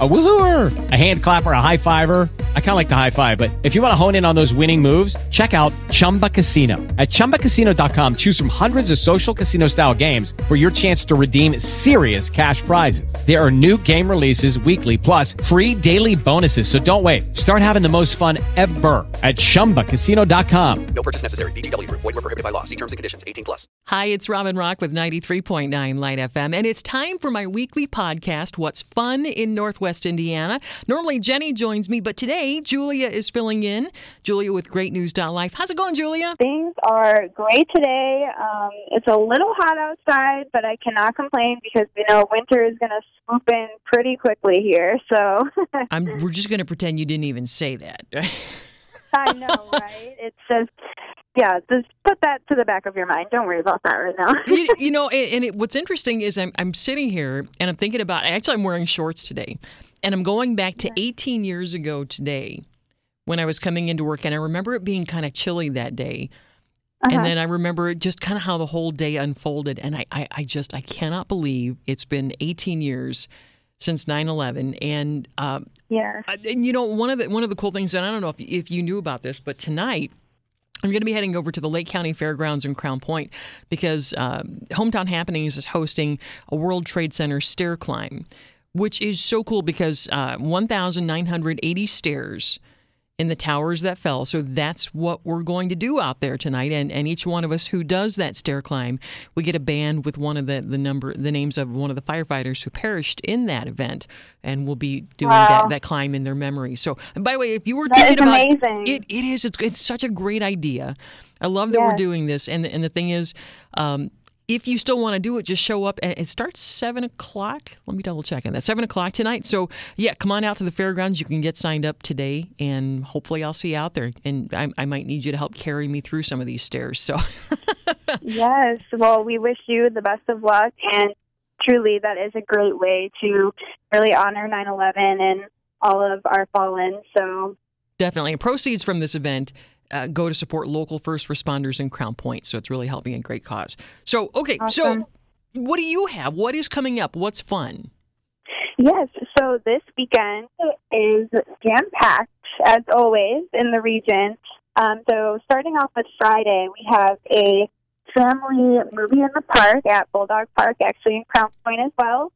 A woohooer, a hand clapper, a high fiver. I kind of like the high five, but if you want to hone in on those winning moves, check out Chumba Casino. At ChumbaCasino.com, choose from hundreds of social casino style games for your chance to redeem serious cash prizes. There are new game releases weekly, plus free daily bonuses. So don't wait. Start having the most fun ever at ChumbaCasino.com. No purchase necessary. VGW Group. Void were prohibited by law. See terms and conditions. 18 plus. Hi, it's Robin Rock with 93.9 Light FM, and it's time for my weekly podcast, What's Fun in Northwest Indiana. Normally, Jenny joins me, but today, Julia is filling in. Julia with greatnews.life. How's it going, Julia? Things are great today. Um, it's a little hot outside, but I cannot complain because you know winter is going to swoop in pretty quickly here. So I'm, we're just going to pretend you didn't even say that. I know, right? It's just yeah, just put that to the back of your mind. Don't worry about that right now. you, you know, and, and it, what's interesting is I'm I'm sitting here and I'm thinking about. Actually, I'm wearing shorts today, and I'm going back to 18 years ago today when I was coming into work, and I remember it being kind of chilly that day. Uh-huh. And then I remember just kind of how the whole day unfolded, and I, I, I just I cannot believe it's been 18 years since 9/11, and um, yeah, and you know one of the one of the cool things, and I don't know if if you knew about this, but tonight I'm going to be heading over to the Lake County Fairgrounds in Crown Point because um, Hometown Happenings is hosting a World Trade Center stair climb, which is so cool because uh, 1,980 stairs in the towers that fell. So that's what we're going to do out there tonight. And and each one of us who does that stair climb, we get a band with one of the the number the names of one of the firefighters who perished in that event, and we'll be doing Wow. that that climb in their memory. So and by the way, if you were That thinking about amazing. it, it is it's it's such a great idea. I love that we're doing this. And and the thing is. Um, if you still want to do it, just show up. And it starts seven o'clock. Let me double check on that. Seven o'clock tonight. So yeah, come on out to the fairgrounds. You can get signed up today, and hopefully I'll see you out there. And I, I might need you to help carry me through some of these stairs. So yes. Well, we wish you the best of luck, and truly, that is a great way to really honor 9/11 and all of our fallen. So definitely, and proceeds from this event. Uh, go to support local first responders in Crown Point. So it's really helping a great cause. So, okay, Awesome. so what do you have? What is coming up? What's fun? Yes, so this weekend is jam packed as always in the region. Um, so starting off with Friday, we have a family movie in the park at Bulldog Park, actually in Crown Point as well.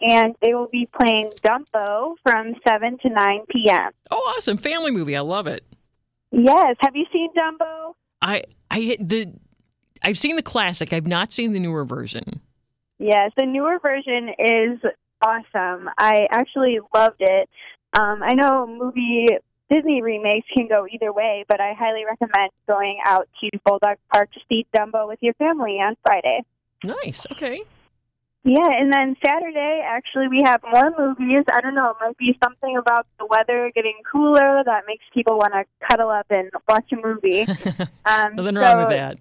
And they will be playing Dumbo from 7 to 9 p.m. Oh, awesome. Family movie. I love it. Yes, have you seen Dumbo? I I the I've seen the classic. I've not seen the newer version. Yes, the newer version is awesome. I actually loved it. Um, I know movie Disney remakes can go either way, but I highly recommend going out to Bulldog Park to see Dumbo with your family on Friday. Nice. Okay. Yeah, and then Saturday, actually, we have more movies. I don't know, it might be something about the weather getting cooler that makes people want to cuddle up and watch a movie. Um, Nothing wrong with that.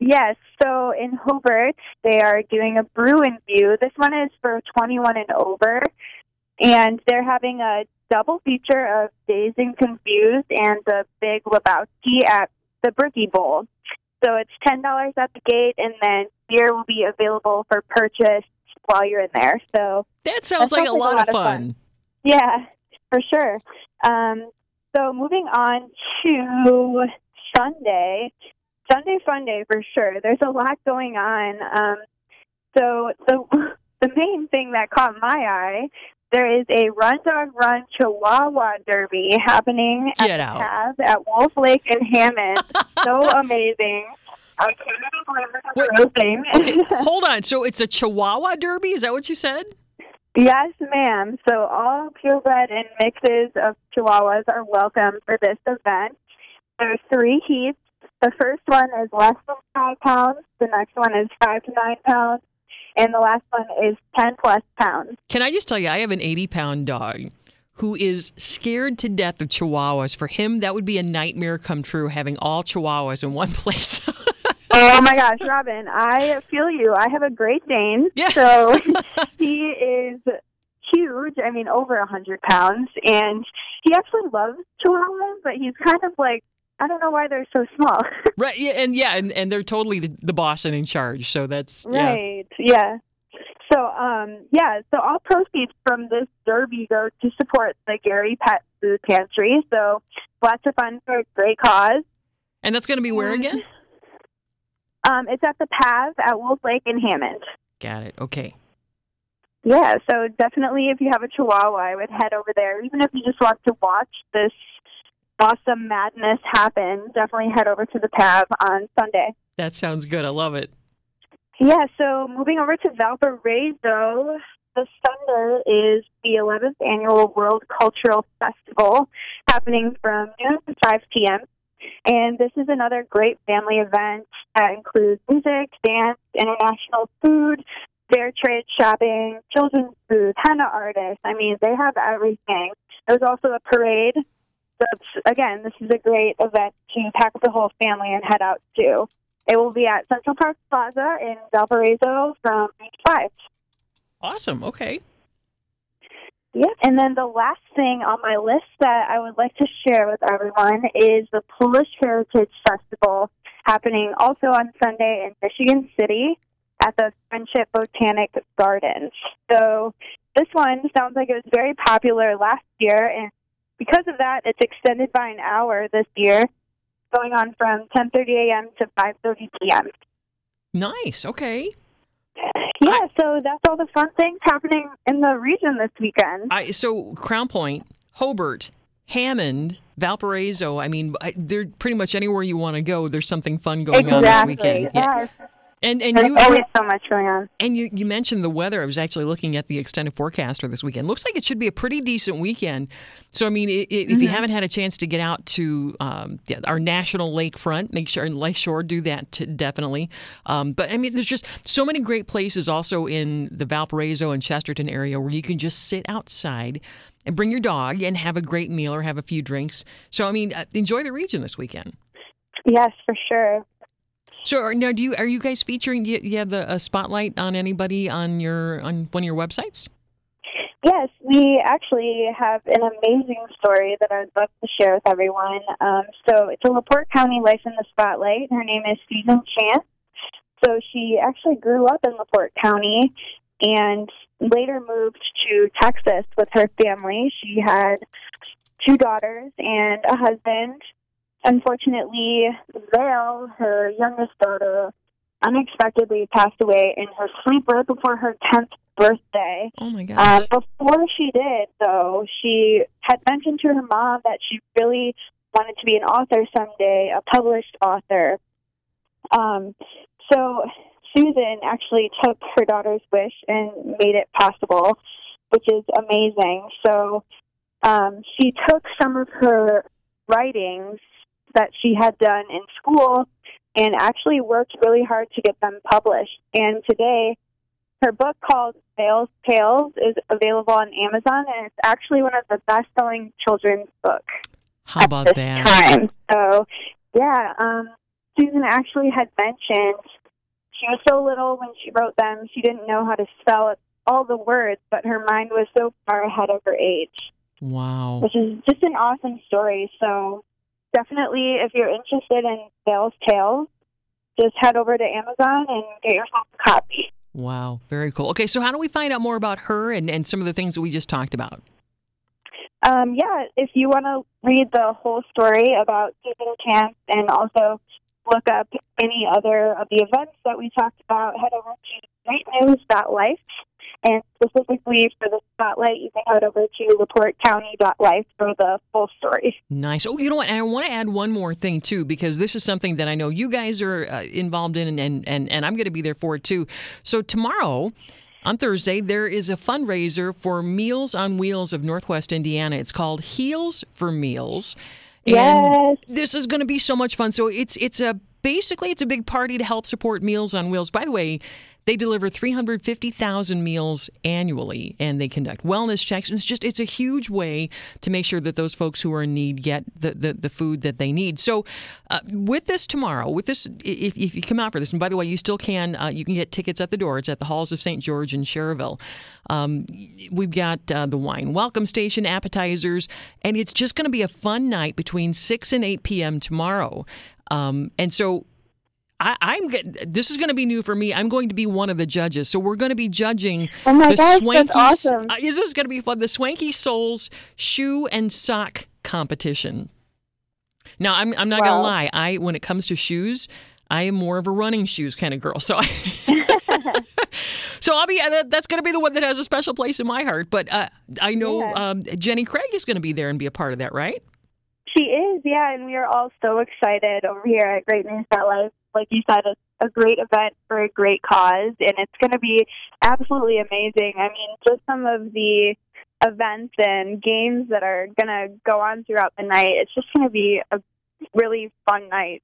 Yes, so in Hobart, they are doing a brew and view. This one is for 21 and over, and they're having a double feature of Dazed and Confused and the Big Lebowski at the Brickie Bowl. So it's $10 at the gate, and then beer will be available for purchase while you're in there. So That sounds That like sounds a like a lot, lot of of fun. fun. yeah, for sure. Um, so moving on to Sunday, Sunday fun day for sure. There's a lot going on. Um, so the the main thing that caught my eye, there is a Run Dog Run Chihuahua Derby happening Get at the at Wolf Lake in Hammond. so amazing. I can't believe this is Wait, a real thing. Okay, hold on. So it's a Chihuahua Derby? Is that what you said? Yes, ma'am. So all purebred and mixes of Chihuahuas are welcome for this event. There's three heats. The first one is less than five pounds. The next one is five to nine pounds, and the last one is ten plus pounds. Can I just tell you, I have an 80 pound dog who is scared to death of Chihuahuas. For him, that would be a nightmare come true having all Chihuahuas in one place. Oh my gosh, Robin, I feel you. I have a Great Dane. Yeah. So he is huge. I mean, over a hundred pounds, and he actually loves Chihuahuas, but he's kind of like I don't know why they're so small. Right. Yeah. And yeah. And, and they're totally the, the boss and in charge. So that's yeah. right. Yeah. So, um, yeah. So all proceeds from this derby go to support the Gary Pet Food Pantry. So lots of fun for a great cause. And that's going to be where again? Um, it's at the Pav at Wolf Lake in Hammond. Got it. Okay. Yeah, so definitely if you have a chihuahua, I would head over there. Even if you just want to watch this awesome madness happen, definitely head over to the Pav on Sunday. That sounds good. I love it. Yeah, so moving over to Valparaiso, the Thunder is the 11th annual World Cultural Festival happening from noon to 5 p.m. And this is another great family event that includes music, dance, international food, fair trade shopping, children's food, henna artists. I mean, they have everything. There's also a parade. It's- again, this is a great event to pack up the whole family and head out to. It will be at Central Park Plaza in Valparaiso from 8 to 5. Awesome. Okay. Yeah, and then the last thing on my list that I would like to share with everyone is the Polish Heritage Festival happening also on Sunday in Michigan City at the Friendship Botanic Gardens. So this one sounds like it was very popular last year, and because of that, it's extended by an hour this year, going on from 10:30 a.m. to 5:30 p.m. Nice. Okay. Yeah, so that's all the fun things happening in the region this weekend. I so Crown Point, Hobart, Hammond, Valparaiso. I mean, I, they're pretty much anywhere you want to go. There's something fun going on this weekend. Yeah. Yes. And and There's you always so much going on. and you you mentioned the weather. I was actually looking at the extended forecast for this weekend. Looks like it should be a pretty decent weekend. So I mean, i- i- if Mm-hmm. you haven't had a chance to get out to um, yeah, our national lakefront, make sure and Lake Shore do that t- definitely. Um, but I mean, there's just so many great places also in the Valparaiso and Chesterton area where you can just sit outside and bring your dog and have a great meal or have a few drinks. So I mean, uh, enjoy the region this weekend. Yes, for sure. So are, now, do you are you guys featuring? Do you, you have the a spotlight on anybody on your on one of your websites? Yes, we actually have an amazing story that I'd love to share with everyone. Um, so it's a LaPorte County Life in the Spotlight. Her name is Susan Chance. So she actually grew up in LaPorte County and later moved to Texas with her family. She had two daughters and a husband. Unfortunately, Vale, her youngest daughter, unexpectedly passed away in her sleep right before her 10th birthday. Oh my gosh! Um, before she did, though, she had mentioned to her mom that she really wanted to be an author someday, a published author. Um, so Susan actually took her daughter's wish and made it possible, which is amazing. So um, she took some of her writings that she had done in school and actually worked really hard to get them published. And today, her book called Vale's Tales is available on Amazon, and it's actually one of the best-selling children's books How at about this that? time. So, yeah, um, Susan actually had mentioned she was so little when she wrote them, she didn't know how to spell all the words, but her mind was so far ahead of her age, Wow. which is just an awesome story. So, definitely, if you're interested in Vale's Tales, just head over to Amazon and get yourself a copy. Wow. Very cool. Okay, so how do we find out more about her and, and some of the things that we just talked about? Um, yeah, if you want to read the whole story about Susan Camp and also look up any other of the events that we talked about, head over to greatnews.life. And specifically for the spotlight, you can head over to laportecounty.life for the full story. Nice. Oh, you know what? And I want to add one more thing too, because this is something that I know you guys are uh, involved in, and, and and I'm going to be there for it too. So tomorrow. On Thursday, there is a fundraiser for Meals on Wheels of Northwest Indiana. It's called Heels for Meals. And Yes. this is going to be so much fun. So it's it's a basically it's a big party to help support Meals on Wheels. By the way, they deliver 350,000 meals annually and they conduct wellness checks. And it's just, it's a huge way to make sure that those folks who are in need get the, the, the food that they need. So, uh, with this tomorrow, with this, if, if you come out for this, and by the way, you still can, uh, you can get tickets at the door. It's at the Halls of St. George in Schererville. Um, we've got uh, the wine welcome station, appetizers, and it's just going to be a fun night between 6 and 8 p.m. tomorrow. Um, and so, I, I'm this is going to be new for me. I'm going to be one of the judges, so we're going to be judging Oh my the gosh, swanky. that's awesome. Uh, this is going to be fun. The Swanky Souls shoe and sock competition. Now, I'm I'm not going to lie. I when it comes to shoes, I am more of a running shoes kind of girl. So I. So I'll be uh, that- that's going to be the one that has a special place in my heart. But uh, I know Yeah. um, Jenny Craig is going to be there and be a part of that, right? She is, yeah, and we are all so excited over here at Great News Life. Like you said, it's a great event for a great cause, and it's going to be absolutely amazing. I mean, just some of the events and games that are going to go on throughout the night. It's just going to be a really fun night.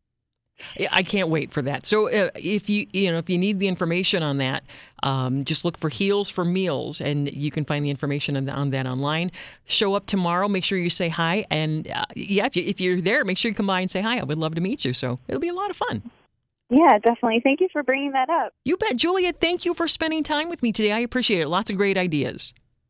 Yeah, I can't wait for that. So uh, if you you know if you need the information on that, um, just look for Heels for Meals, and you can find the information on, on that online. Show up tomorrow. Make sure you say hi, and uh, yeah, if, you, if you're there, make sure you come by and say hi. I would love to meet you. So it'll be a lot of fun. Yeah, definitely. Thank you for bringing that up. You bet, Julia. Thank you for spending time with me today. I appreciate it. Lots of great ideas.